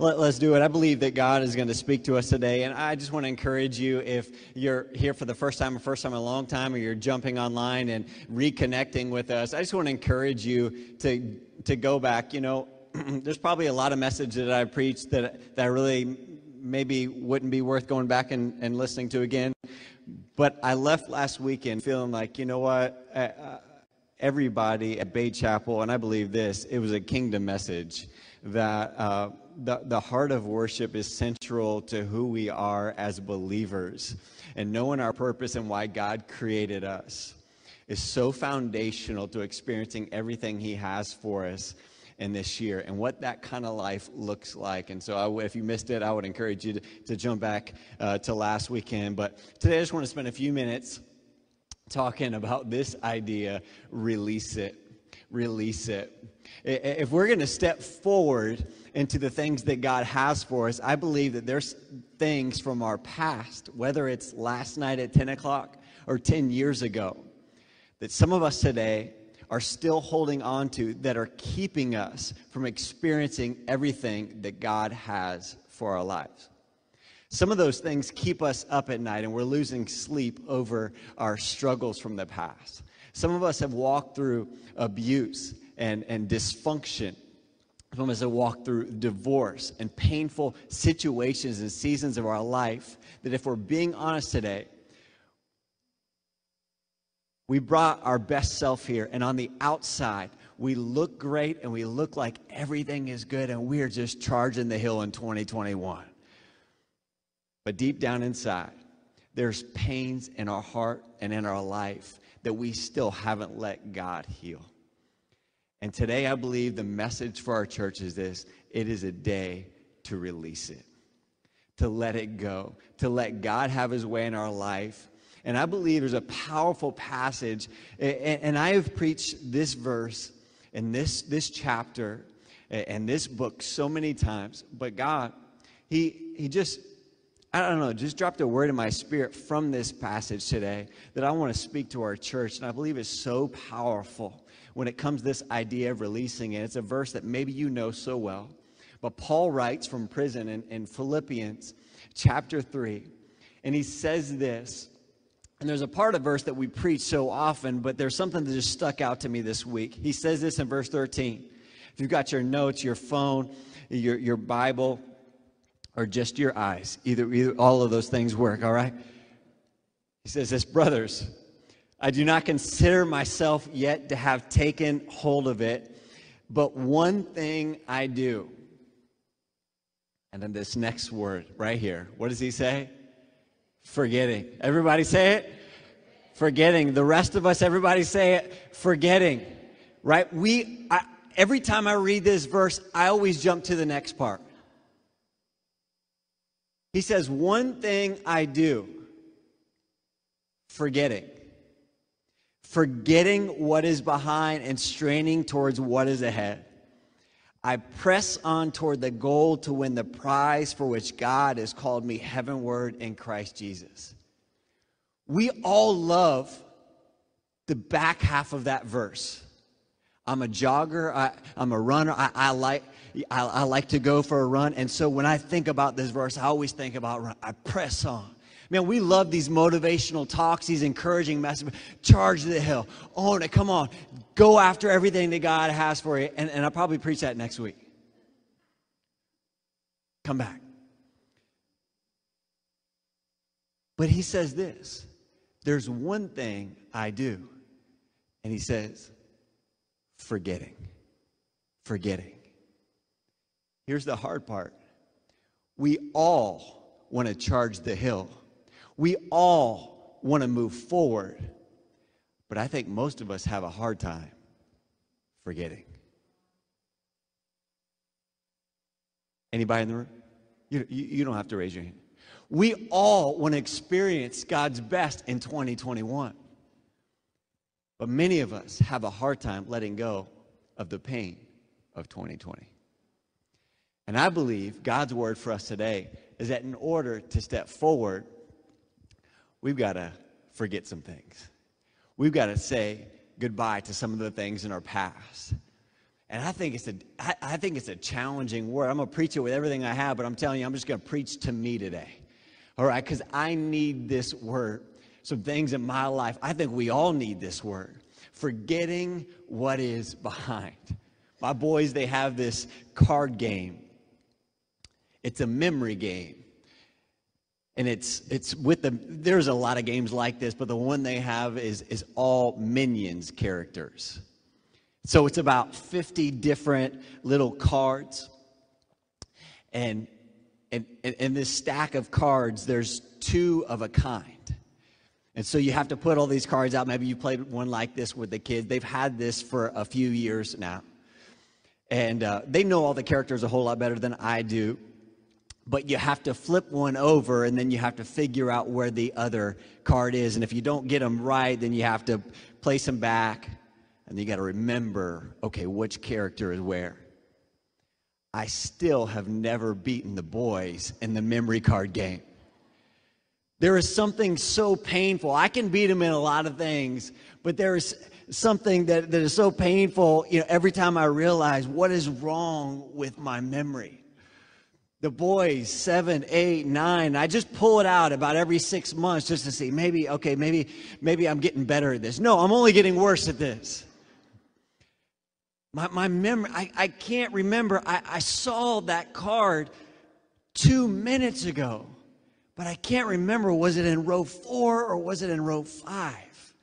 Let, us do it. I believe that God is going to speak to us today. And I just want to encourage you if you're here for the first time or first time in a long time, or you're jumping online and reconnecting with us, I just want to encourage you to, to go back. You know, there's probably a lot of message that I preached that, that really maybe wouldn't be worth going back and, and listening to again. But I left last weekend feeling like, you know what? I, I, everybody at Bay Chapel, and I believe this, it was a kingdom message that uh, the, the heart of worship is central to who we are as believers. And knowing our purpose and why God created us is so foundational to experiencing everything He has for us in this year and what that kind of life looks like. And so, I, if you missed it, I would encourage you to, to jump back uh, to last weekend. But today, I just want to spend a few minutes talking about this idea release it. Release it. If we're going to step forward into the things that God has for us, I believe that there's things from our past, whether it's last night at 10 o'clock or 10 years ago, that some of us today are still holding on to that are keeping us from experiencing everything that God has for our lives. Some of those things keep us up at night and we're losing sleep over our struggles from the past. Some of us have walked through abuse and, and dysfunction. Of us have walked through divorce and painful situations and seasons of our life that, if we're being honest today, we brought our best self here, and on the outside, we look great and we look like everything is good, and we are just charging the hill in 2021. But deep down inside, there's pains in our heart and in our life that we still haven't let God heal. And today, I believe the message for our church is this it is a day to release it, to let it go, to let God have his way in our life. And I believe there's a powerful passage, and I have preached this verse and this, this chapter and this book so many times, but God, He, he just I don't know, just dropped a word in my spirit from this passage today that I want to speak to our church. And I believe is so powerful when it comes this idea of releasing it. It's a verse that maybe you know so well. But Paul writes from prison in, in Philippians chapter 3, and he says this. And there's a part of verse that we preach so often, but there's something that just stuck out to me this week. He says this in verse 13. If you've got your notes, your phone, your, your Bible, or just your eyes. Either, either all of those things work, all right? He says this, brothers, I do not consider myself yet to have taken hold of it, but one thing I do. And then this next word right here. What does he say? Forgetting. Everybody say it? Forgetting. The rest of us, everybody say it? Forgetting. Right? We, I, every time I read this verse, I always jump to the next part. He says, One thing I do, forgetting. Forgetting what is behind and straining towards what is ahead. I press on toward the goal to win the prize for which God has called me heavenward in Christ Jesus. We all love the back half of that verse. I'm a jogger. I, am a runner. I, I like I, I, like to go for a run. And so when I think about this verse, I always think about run. I press on. Man, we love these motivational talks, these encouraging messages. Charge the hill. Own it. Come on. Go after everything that God has for you. And, and I'll probably preach that next week. Come back. But he says this there's one thing I do. And he says, forgetting. Forgetting. Here's the hard part we all want to charge the hill, we all want to move forward. But I think most of us have a hard time forgetting. Anybody in the room? You, you, you don't have to raise your hand. We all want to experience God's best in 2021. But many of us have a hard time letting go of the pain of 2020. And I believe God's word for us today is that in order to step forward, we've got to forget some things. We've got to say goodbye to some of the things in our past. And I think it's a, I, think it's a challenging word. I'm gonna preach it with everything I have, but I'm telling you, I'm just gonna preach to me today. All right, because I need this word. Some things in my life, I think we all need this word. Forgetting what is behind. My boys, they have this card game. It's a memory game. And it's it's with the there's a lot of games like this, but the one they have is is all minions characters. So it's about 50 different little cards. And and in this stack of cards, there's two of a kind. And so you have to put all these cards out. Maybe you played one like this with the kids. They've had this for a few years now. And uh, they know all the characters a whole lot better than I do but you have to flip one over and then you have to figure out where the other card is. And if you don't get them right, then you have to place them back and you got to remember okay, which character is where. I still have never beaten the boys in the memory card game. There is something so painful. I can beat them in a lot of things, but there is something that, that is so painful, you know, every time I realize what is wrong with my memory the boys, seven, eight, nine. I just pull it out about every six months just to see maybe, okay, maybe, maybe I'm getting better at this. No, I'm only getting worse at this. My, my memory, I, I can't remember. I, I saw that card two minutes ago, but I can't remember was it in row four or was it in row five?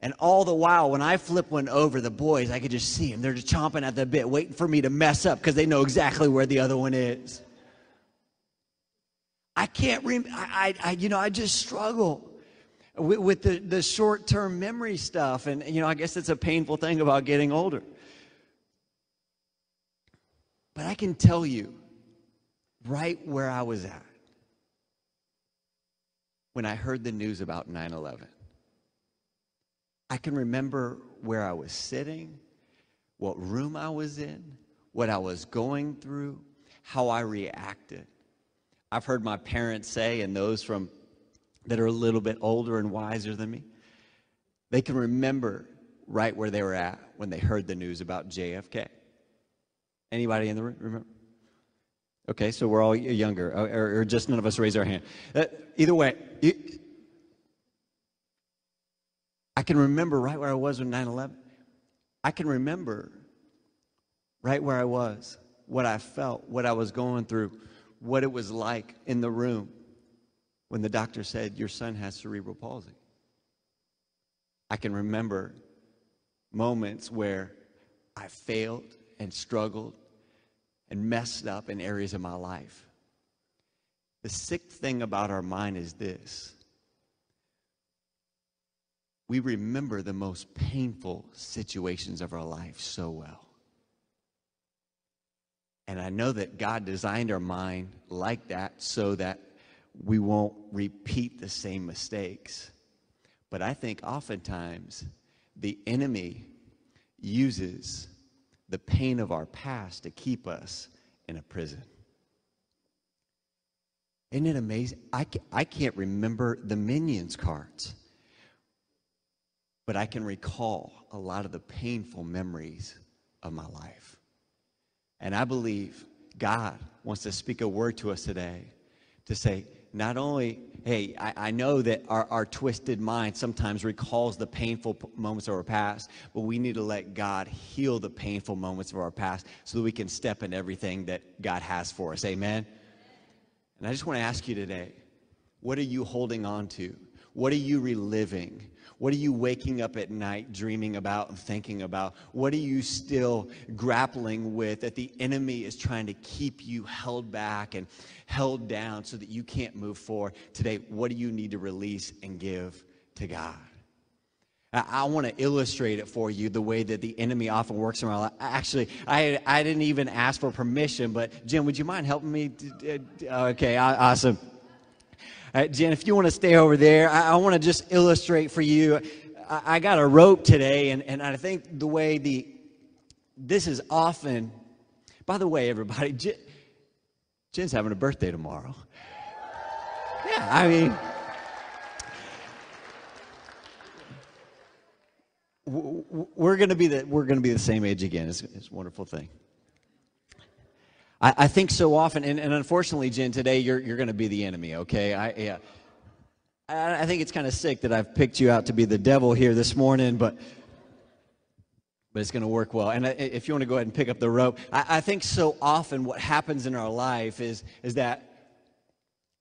And all the while, when I flip one over, the boys, I could just see them. They're just chomping at the bit, waiting for me to mess up because they know exactly where the other one is. I can't remember. I, I, you know, I just struggle with, with the, the short term memory stuff. And, you know, I guess it's a painful thing about getting older. But I can tell you right where I was at when I heard the news about 9 11. I can remember where I was sitting, what room I was in, what I was going through, how I reacted. I've heard my parents say, and those from that are a little bit older and wiser than me, they can remember right where they were at when they heard the news about JFK. Anybody in the room remember? Okay, so we're all younger, or, or just none of us raise our hand. Uh, either way, I can remember right where I was when 9 11. I can remember right where I was, what I felt, what I was going through what it was like in the room when the doctor said, Your son has cerebral palsy. I can remember moments where I failed and struggled and messed up in areas of my life. The sick thing about our mind is this we remember the most painful situations of our life so well. And I know that God designed our mind like that so that we won't repeat the same mistakes. But I think oftentimes the enemy uses the pain of our past to keep us in a prison. Isn't it amazing? I, I can't remember the Minions cards, but I can recall a lot of the painful memories of my life. And I believe God wants to speak a word to us today to say, not only, hey, I, I know that our, our twisted mind sometimes recalls the painful moments of our past, but we need to let God heal the painful moments of our past so that we can step in everything that God has for us. Amen? And I just want to ask you today what are you holding on to? What are you reliving? What are you waking up at night dreaming about and thinking about? What are you still grappling with that the enemy is trying to keep you held back and held down so that you can't move forward? Today, what do you need to release and give to God? I want to illustrate it for you the way that the enemy often works in our life. Actually, I, I didn't even ask for permission, but Jim, would you mind helping me? Okay, awesome. Jen, if you want to stay over there, I, I want to just illustrate for you. I, I, got a rope today, and, and I think the way the this is often. By the way, everybody, Jen, Jen's having a birthday tomorrow. Yeah, I mean. we're going to be the we're going to be the same age again. It's, it's a wonderful thing. I, I think so often, and, and, unfortunately, Jen, today you're you're going to be the enemy. Okay, I yeah. I, I think it's kind of sick that I've picked you out to be the devil here this morning, but but it's going to work well. And if you want to go ahead and pick up the rope, I, I think so often what happens in our life is is that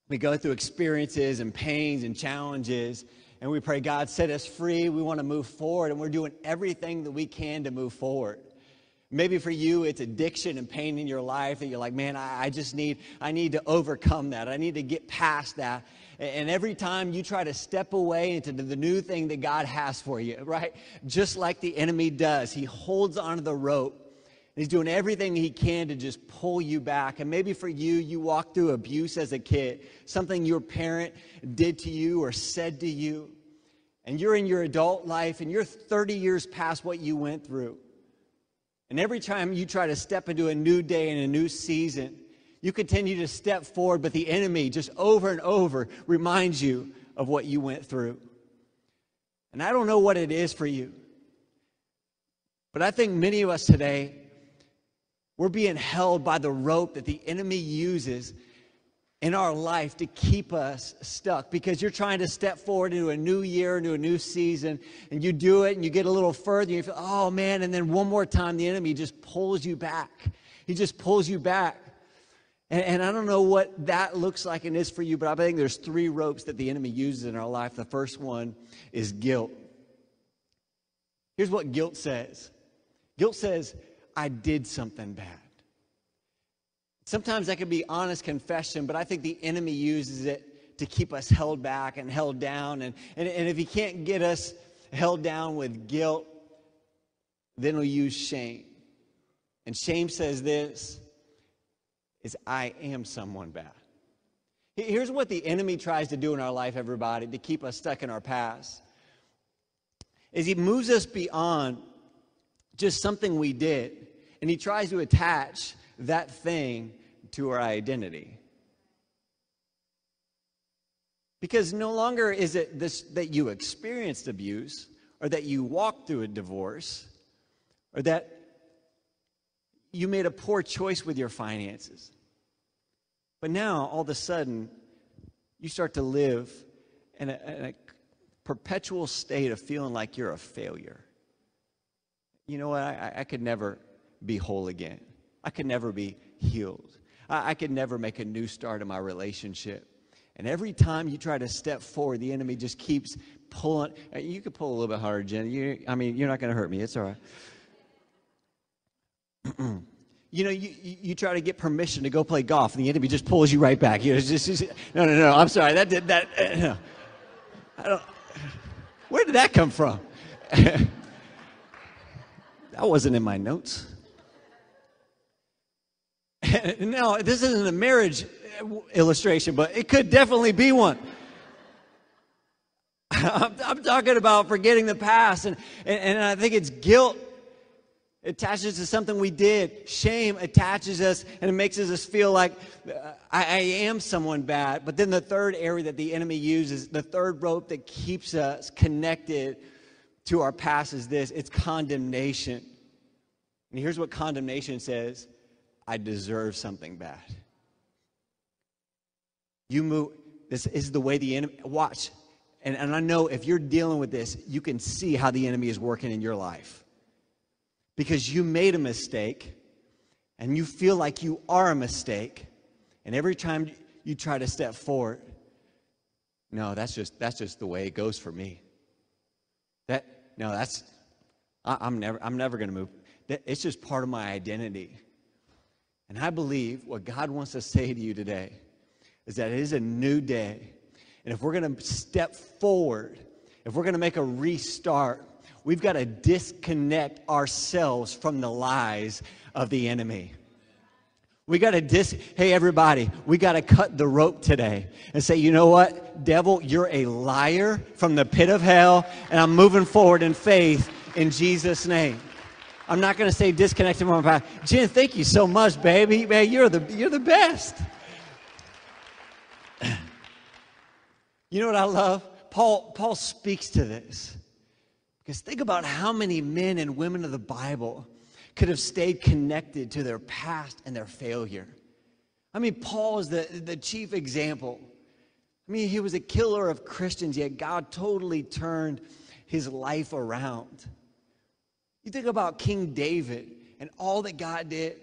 we go through experiences and pains and challenges, and we pray, God, set us free. We want to move forward, and we're doing everything that we can to move forward. Maybe for you, it's addiction and pain in your life that you're like, man, I, I just need, I need to overcome that. I need to get past that. And every time you try to step away into the new thing that God has for you, right? Just like the enemy does, he holds onto the rope He's doing everything he can to just pull you back. And maybe for you, you walked through abuse as a kid, something your parent did to you or said to you. And you're in your adult life and you're 30 years past what you went through. And every time you try to step into a new day and a new season, you continue to step forward, but the enemy just over and over reminds you of what you went through. And I don't know what it is for you, but I think many of us today we're being held by the rope that the enemy uses in our life to keep us stuck because you're trying to step forward into a new year, into a new season, and you do it and you get a little further, and you feel, oh man, and then one more time the enemy just pulls you back. He just pulls you back. And, and I don't know what that looks like and is for you, but I think there's three ropes that the enemy uses in our life. The first one is guilt. Here's what guilt says guilt says, I did something bad. Sometimes that can be honest confession, but I think the enemy uses it to keep us held back and held down. And, and, and if he can't get us held down with guilt, then he'll use shame. And shame says this is I am someone bad. Here's what the enemy tries to do in our life, everybody, to keep us stuck in our past. Is he moves us beyond just something we did, and he tries to attach that thing to our identity. Because no longer is it this that you experienced abuse or that you walked through a divorce or that you made a poor choice with your finances. But now, all of a sudden, you start to live in a, in a perpetual state of feeling like you're a failure you know what? I, I could never be whole again. I could never be healed. I, I could never make a new start in my relationship. And every time you try to step forward, the enemy just keeps pulling. Uh, you could pull a little bit harder, Jen. You, I mean, you're not going to hurt me. It's all right. you know, you, you try to get permission to go play golf, and the enemy just pulls you right back. You know, just, just, no, no, no. I'm sorry. That did that. Uh, no. I don't. Where did that come from? That wasn't in my notes. no, this isn't a marriage illustration, but it could definitely be one. I'm, I'm, talking about forgetting the past, and, and, and I think it's guilt attaches to something we did. Shame attaches us and it makes us feel like uh, I, I, am someone bad. But then the third area that the enemy uses, the third rope that keeps us connected to our past is this it's condemnation. And here's what condemnation says I deserve something bad. You move, this is the way the enemy, watch. And, and I know if you're dealing with this, you can see how the enemy is working in your life. Because you made a mistake and you feel like you are a mistake. And every time you try to step forward, no, that's just that's just the way it goes for me. That no, that's I, I'm never I'm never going to move. That it's just part of my identity. And I believe what God wants to say to you today is that it is a new day. And if we're going to step forward, if we're going to make a restart, we've got to disconnect ourselves from the lies of the enemy. We got to dis, hey, everybody, we got to cut the rope today and say, you know what, devil, you're a liar from the pit of hell, and I'm moving forward in faith in Jesus' name. I'm not going to say disconnected from my past. Jen, thank you so much, baby. Man, you're the, you're the best. You know what I love? Paul, Paul speaks to this. Because think about how many men and women of the Bible could have stayed connected to their past and their failure. I mean, Paul is the, the chief example. I mean, he was a killer of Christians, yet God totally turned his life around. You think about King David and all that God did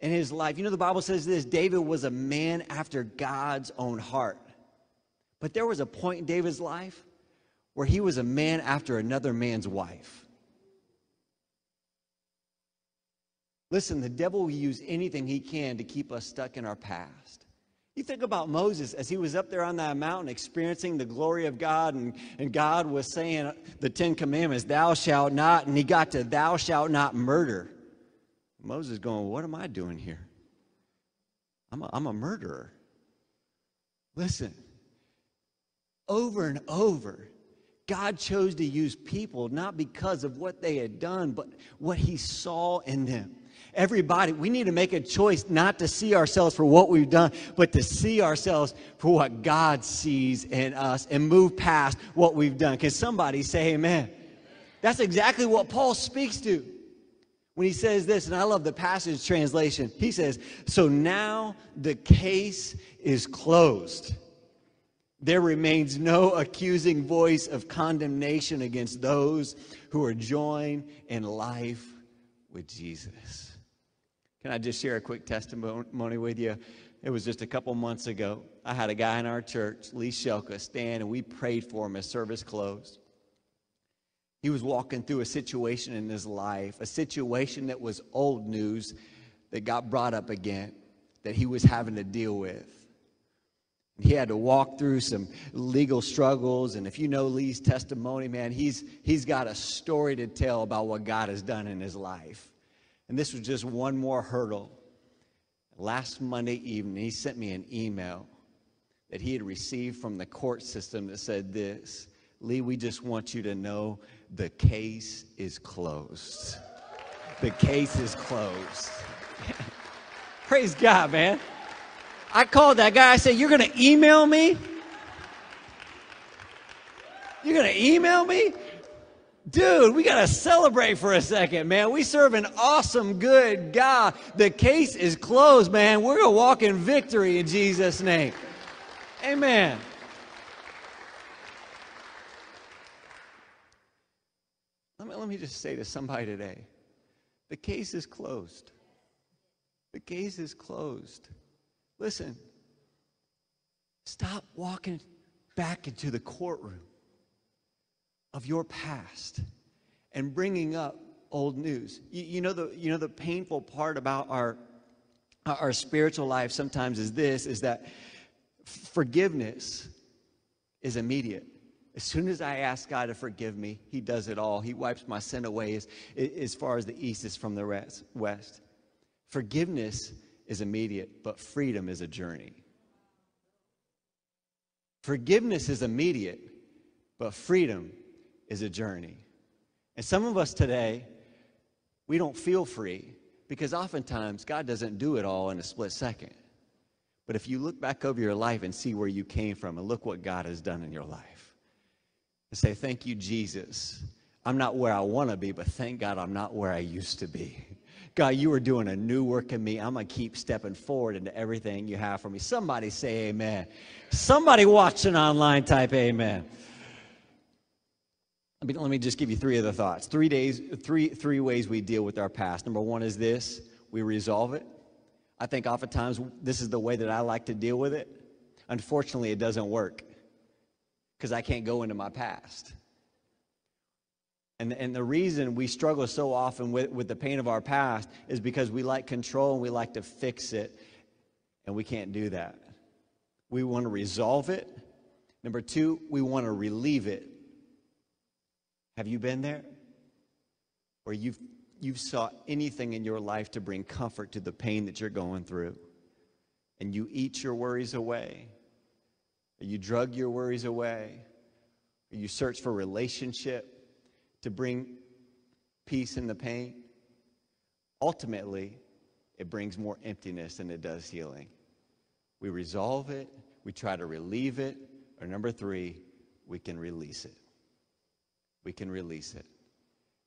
in his life. You know, the Bible says this David was a man after God's own heart. But there was a point in David's life where he was a man after another man's wife. Listen, the devil will use anything he can to keep us stuck in our past. You think about Moses as he was up there on that mountain experiencing the glory of God, and, and God was saying the Ten Commandments, Thou shalt not, and he got to Thou shalt not murder. Moses going, What am I doing here? I'm a, I'm a murderer. Listen, over and over, God chose to use people not because of what they had done, but what He saw in them. Everybody, we need to make a choice not to see ourselves for what we've done, but to see ourselves for what God sees in us and move past what we've done. Can somebody say amen? That's exactly what Paul speaks to when he says this, and I love the Passion Translation. He says, So now the case is closed. There remains no accusing voice of condemnation against those who are joined in life with Jesus. Can I just share a quick testimony with you? It was just a couple months ago. I had a guy in our church, Lee Shelka, stand and we prayed for him as service closed. He was walking through a situation in his life, a situation that was old news that got brought up again, that he was having to deal with. He had to walk through some legal struggles. And if you know Lee's testimony, man, he's, he's got a story to tell about what God has done in his life. And this was just one more hurdle. Last Monday evening, he sent me an email that he had received from the court system that said this Lee, we just want you to know the case is closed. The case is closed. Praise God, man. I called that guy. I said, You're going to email me? You're going to email me? Dude, we got to celebrate for a second, man. We serve an awesome, good God. The case is closed, man. We're going to walk in victory in Jesus' name. Amen. Let me, let me just say to somebody today the case is closed. The case is closed. Listen, stop walking back into the courtroom of your past and bringing up old news. You, you, know the you know the painful part about our our spiritual life sometimes is this is that forgiveness is immediate. As soon as I ask God to forgive me, He does it all. He wipes my sin away as, as far as the east is from the west. Forgiveness is immediate, but freedom is a journey. Forgiveness is immediate, but freedom is a journey. And some of us today, we don't feel free because oftentimes God doesn't do it all in a split second. But if you look back over your life and see where you came from and look what God has done in your life, and say, Thank you, Jesus. I'm not where I want to be, but thank God I'm not where I used to be. God, you are doing a new work in me. I'm going to keep stepping forward into everything you have for me. Somebody say amen. Somebody watching online type amen. Let me, let me just give you three other thoughts. Three days, three, three ways we deal with our past. Number one is this we resolve it. I think oftentimes this is the way that I like to deal with it. Unfortunately, it doesn't work because I can't go into my past. And, and the reason we struggle so often with, with the pain of our past is because we like control and we like to fix it, and we can't do that. We want to resolve it. Number two, we want to relieve it. Have you been there? Where you've, you've sought anything in your life to bring comfort to the pain that you're going through, and you eat your worries away, or you drug your worries away, or you search for relationship to bring peace in the pain. Ultimately, it brings more emptiness than it does healing. We resolve it, we try to relieve it, or number three, we can release it we can release it.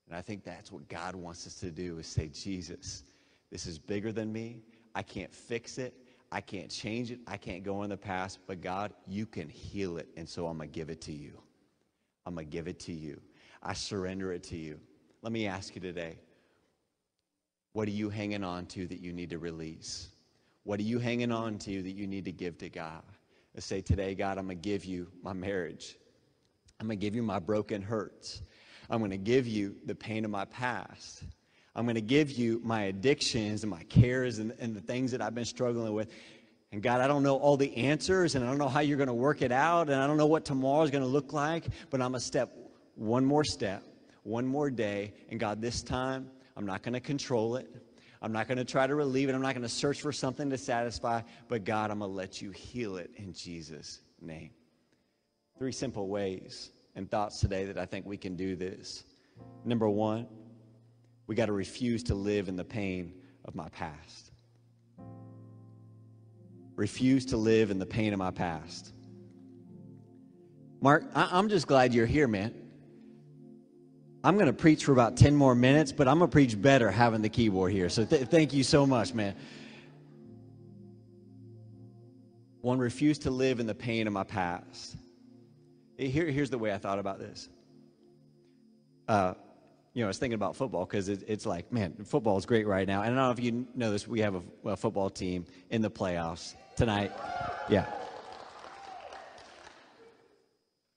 And I think that's what God wants us to do is say, Jesus, this is bigger than me. I can't fix it. I can't change it. I can't go in the past. But God, you can heal it. And so I'm going to give it to you. I'm going to give it to you. I surrender it to you. Let me ask you today what are you hanging on to that you need to release? What are you hanging on to that you need to give to God? Let's say today, God, I'm going to give you my marriage. I'm going to give you my broken hurts. I'm going to give you the pain of my past. I'm going to give you my addictions and my cares and, and the things that I've been struggling with. And God, I don't know all the answers and I don't know how you're going to work it out and I don't know what tomorrow is going to look like, but I'm going to step, one more step, one more day. And God, this time, I'm not going to control it. I'm not going to try to relieve it. I'm not going to search for something to satisfy. But God, I'm going to let you heal it in Jesus' name. Three simple ways and thoughts today that I think we can do this. Number one, we got to refuse to live in the pain of my past. Refuse to live in the pain of my past. Mark, I- am just glad you're here, man. I'm going to preach for about 10 more minutes, but I'm going to preach better having the keyboard here. So th- thank you so much, man. One, refuse to live in the pain of my past. Here, here's the way I thought about this. Uh, you know, I was thinking about football because it, it's like, man, football is great right now. And I don't know if you know this, we have a, a football team in the playoffs tonight. Yeah.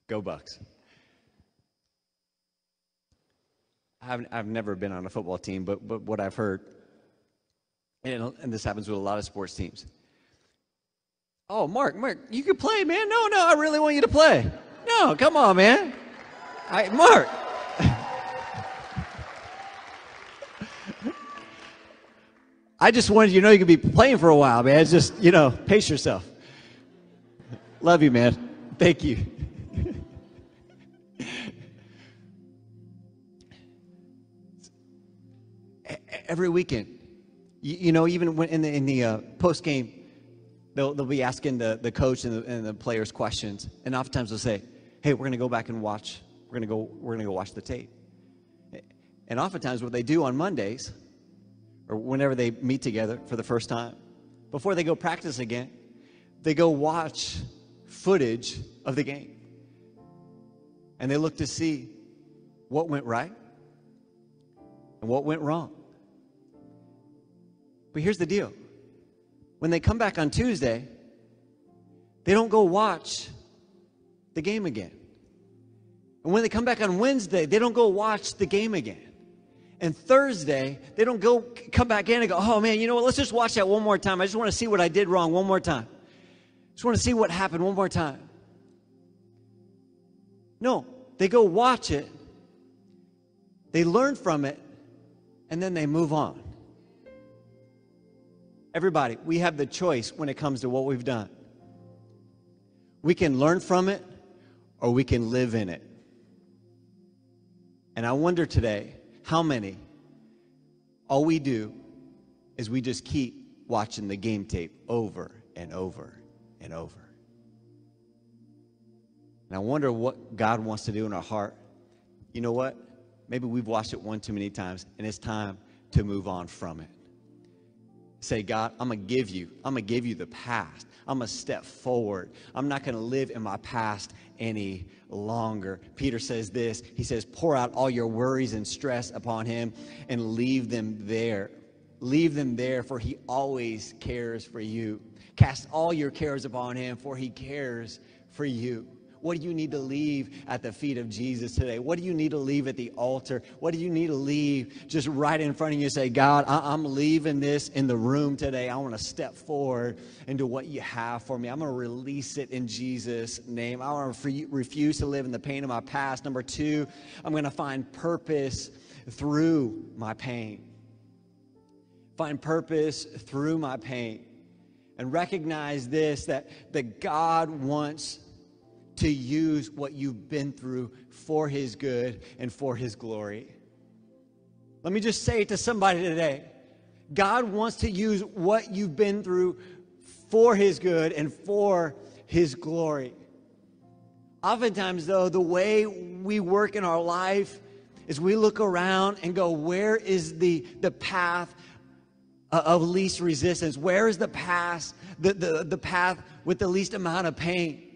Go Bucks. I've, I've never been on a football team, but, but what I've heard, and, and this happens with a lot of sports teams. Oh, Mark, Mark, you can play, man. No, no, I really want you to play. No, come on, man. I, Mark. I just wanted you to know you could be playing for a while, man. Just, you know, pace yourself. Love you, man. Thank you. Every weekend, you, you, know, even when in the, in the uh, post game, they'll, they'll be asking the, the coach and the, and the players questions. And oftentimes they'll say, hey, we're going to go back and watch. We're going to go, we're going to go watch the tape. And oftentimes what they do on Mondays, or whenever they meet together for the first time, before they go practice again, they go watch footage of the game. And they look to see what went right and what went wrong. But here's the deal when they come back on Tuesday, they don't go watch the game again. And when they come back on Wednesday, they don't go watch the game again. And Thursday, they don't go come back in and go, oh man, you know what? Let's just watch that one more time. I just want to see what I did wrong one more time. Just want to see what happened one more time. No, they go watch it, they learn from it, and then they move on. Everybody, we have the choice when it comes to what we've done. We can learn from it or we can live in it. And I wonder today how many, all we do is we just keep watching the game tape over and over and over. And I wonder what God wants to do in our heart. You know what? Maybe we've watched it one too many times, and it's time to move on from it. Say, God, I'm going to give you, I'm going to give you the past. I'm going to step forward. I'm not going to live in my past any longer. Peter says this He says, Pour out all your worries and stress upon him and leave them there. Leave them there, for he always cares for you. Cast all your cares upon him, for he cares for you. What do you need to leave at the feet of Jesus today? What do you need to leave at the altar? What do you need to leave just right in front of you? Say, God, I- am leaving this in the room today. I want to step forward into what you have for me. I'm going to release it in Jesus' name. I want to refuse to live in the pain of my past. Number two, I'm going to find purpose through my pain. Find purpose through my pain. And recognize this that, that God wants to use what you've been through for His good and for His glory. Let me just say it to somebody today God wants to use what you've been through for His good and for His glory. Oftentimes, though, the way we work in our life is we look around and go, where is the, the path of least resistance? Where is the path, the, the, the path with the least amount of pain?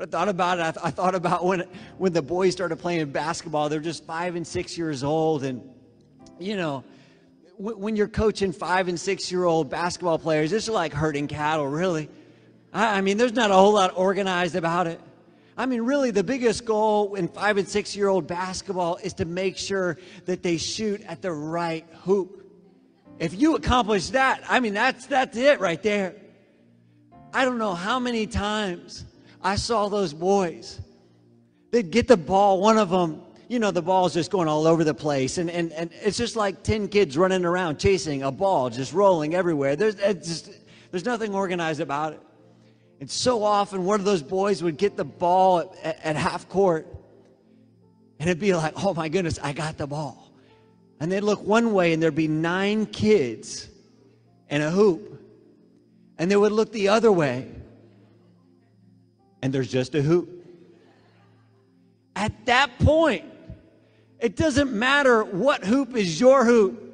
I thought about it. I, th- I thought about when, when the boys started playing basketball. They're just five and six years old. And, you know, w- when you're coaching five and six year old basketball players, it's like herding cattle, really. I, I mean, there's not a whole lot organized about it. I mean, really, the biggest goal in five and six year old basketball is to make sure that they shoot at the right hoop. If you accomplish that, I mean, that's, that's it right there. I don't know how many times I saw those boys. They'd get the ball, one of them, you know, the ball's just going all over the place. And, and, and it's just like 10 kids running around chasing a ball, just rolling everywhere. There's, just, there's nothing organized about it. And so often, one of those boys would get the ball at, at, at half court, and it'd be like, oh my goodness, I got the ball. And they'd look one way, and there'd be nine kids in a hoop. And they would look the other way, and there's just a hoop. At that point, it doesn't matter what hoop is your hoop.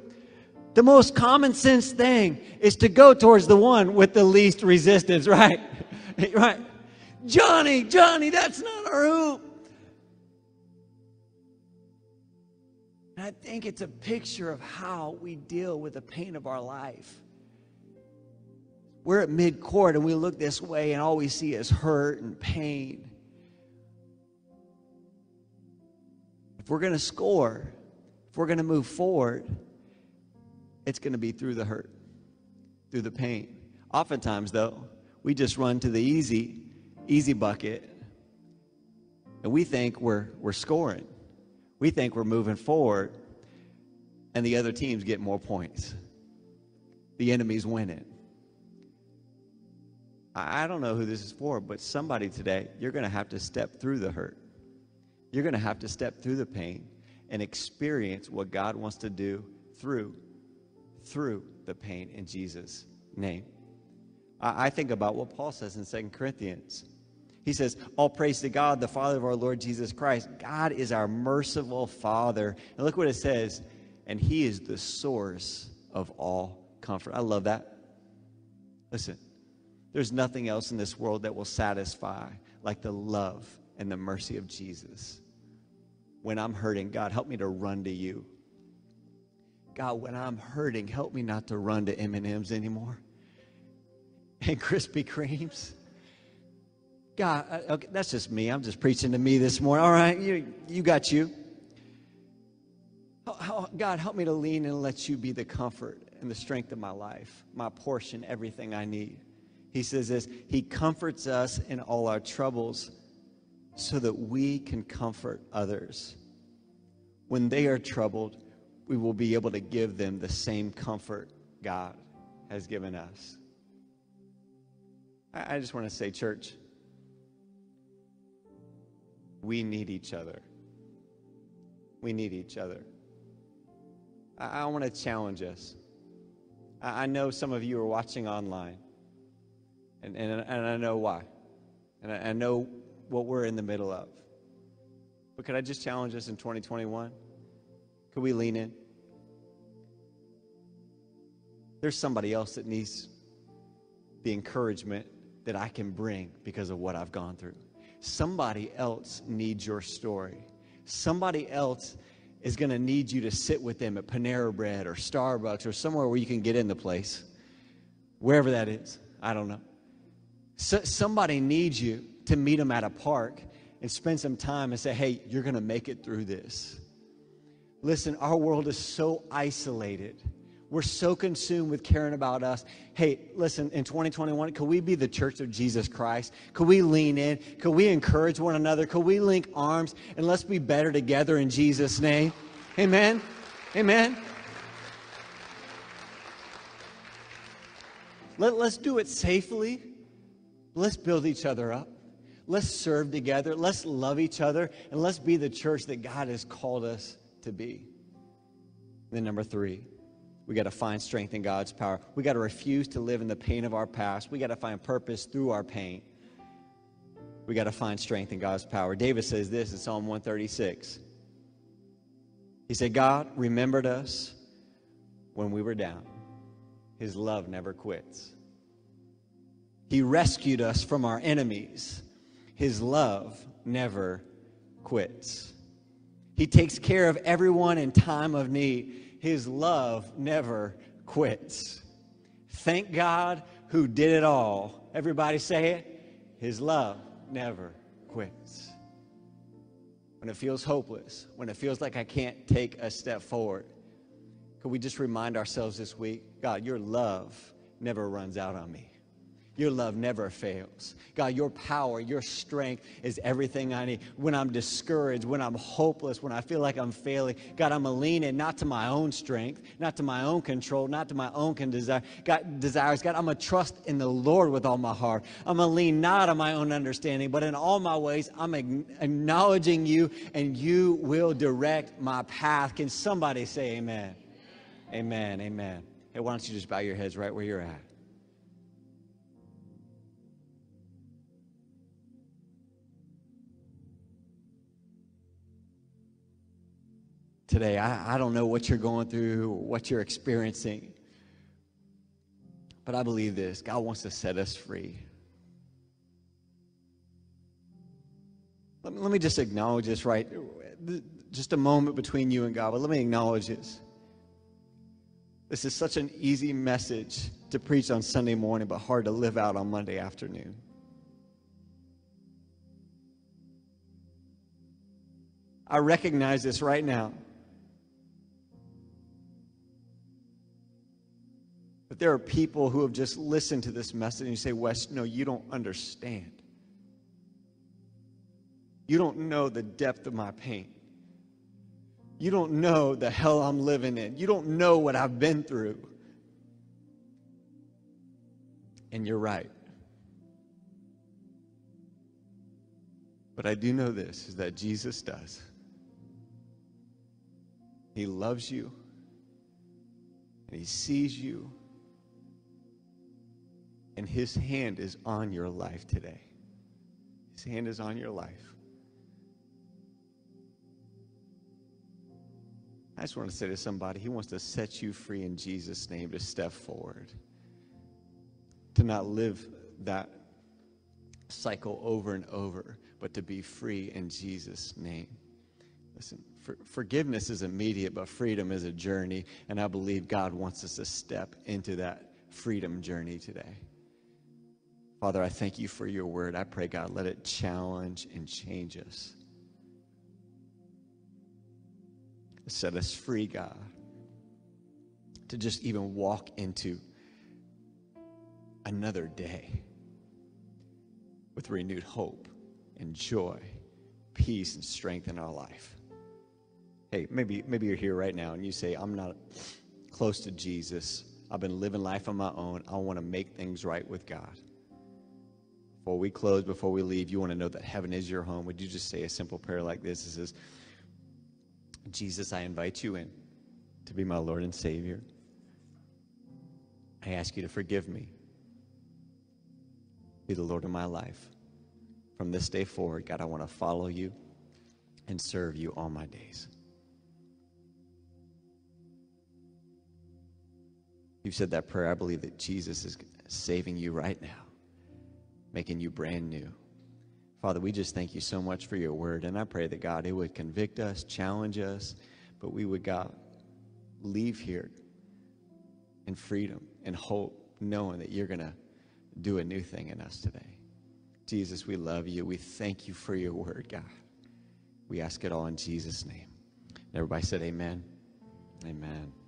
The most common sense thing is to go towards the one with the least resistance, right? right? Johnny, Johnny, that's not our hoop. And I think it's a picture of how we deal with the pain of our life we're at mid court and we look this way and all we see is hurt and pain. If we're going to score, if we're going to move forward, it's going to be through the hurt, through the pain. Oftentimes, though, we just run to the easy, easy bucket and we think we're, we're scoring. We think we're moving forward and the other teams get more points. The enemy's winning. I don't know who this is for, but somebody today, you're going to have to step through the hurt. You're going to have to step through the pain and experience what God wants to do through through the pain in Jesus' name. I, I think about what Paul says in Second Corinthians. He says, All praise to God, the Father of our Lord Jesus Christ. God is our merciful Father. And look what it says, and He is the source of all comfort. I love that. Listen, there's nothing else in this world that will satisfy like the love and the mercy of Jesus. When I'm hurting, God, help me to run to you. God, when I'm hurting, help me not to run to M&Ms anymore and Krispy Kremes. God, uh, okay, that's just me. I'm just preaching to me this morning. All right, you, you got you. God, help me to lean and let you be the comfort and the strength of my life, my portion, everything I need. He says this He comforts us in all our troubles so that we can comfort others. When they are troubled, we will be able to give them the same comfort God has given us. I, just want to say, church, we need each other. We need each other. I, I want to challenge us. I, I know some of you are watching online. And, and, and I know why. And I, I know what we're in the middle of. But could I just challenge us in 2021? Could we lean in? There's somebody else that needs the encouragement that I can bring because of what I've gone through. Somebody else needs your story. Somebody else is going to need you to sit with them at Panera Bread or Starbucks or somewhere where you can get in the place, wherever that is. I don't know. So, somebody needs you to meet them at a park and spend some time and say, hey, you're going to make it through this. Listen, our world is so isolated. We're so consumed with caring about us. Hey, listen, in 2021, could we be the church of Jesus Christ? Could we lean in? Could we encourage one another? Could we link arms and let's be better together in Jesus' name? Amen. Amen. Let, let's do it safely. Let's build each other up. Let's serve together. Let's love each other. And let's be the church that God has called us to be. then, number three, we got to find strength in God's power. We got to refuse to live in the pain of our past. We got to find purpose through our pain. We got to find strength in God's power. David says this in Psalm 136 He said, God remembered us when we were down. His love never quits. He rescued us from our enemies. His love never quits. He takes care of everyone in time of need. His love never quits. Thank God who did it all. Everybody say it. His love never quits. When it feels hopeless, when it feels like I can't take a step forward, could we just remind ourselves this week God, your love never runs out on me. Your love never fails. God, your power, your strength is everything I need. When I'm discouraged, when I'm hopeless, when I feel like I'm failing, God, I'm to lean in not to my own strength, not to my own control, not to my own desire. God, desires. God, I'm to trust in the Lord with all my heart. I'm to lean not on my own understanding, but in all my ways, I'm acknowledging you, and you will direct my path. Can somebody say amen? Amen. Amen. Hey, why don't you just bow your heads right where you're at? Today. I, I don't know what you're going through, what you're experiencing. But I believe this God wants to set us free. Let me, let me just acknowledge this right. Just a moment between you and God, but let me acknowledge this. This is such an easy message to preach on Sunday morning, but hard to live out on Monday afternoon. I recognize this right now. But there are people who have just listened to this message and you say, Wes, no, you don't understand. You don't know the depth of my pain. You don't know the hell I'm living in. You don't know what I've been through. And you're right. But I do know this is that Jesus does. He loves you. And he sees you and His hand is on your life today. His hand is on your life. I just want to say to somebody, He wants to set you free in Jesus' name to step forward, to not live that cycle over and over, but to be free in Jesus' name. Listen, for, forgiveness is immediate, but freedom is a journey, and I believe God wants us to step into that freedom journey today. Father, I thank you for your word. I pray, God, let it challenge and change us. Set us free, God, to just even walk into another day with renewed hope and joy, peace and strength in our life. Hey, maybe maybe you're here right now and you say, I'm not close to Jesus. I've been living life on my own. I want to make things right with God. Before we close, before we leave, you want to know that heaven is your home. Would you just say a simple prayer like this? It says, Jesus, I invite you in to be my Lord and Savior. I ask you to forgive me. Be the Lord of my life. From this day forward, God, I want to follow you and serve you all my days. You've said that prayer. I believe that Jesus is saving you right now making you brand new. Father, we just thank you so much for your word. And I pray that, God, it would convict us, challenge us, but we would, God, leave here in freedom and hope, knowing that you're going to do a new thing in us today. Jesus, we love you. We thank you for your word, God. We ask it all in Jesus' name. Everybody said, Amen. Amen.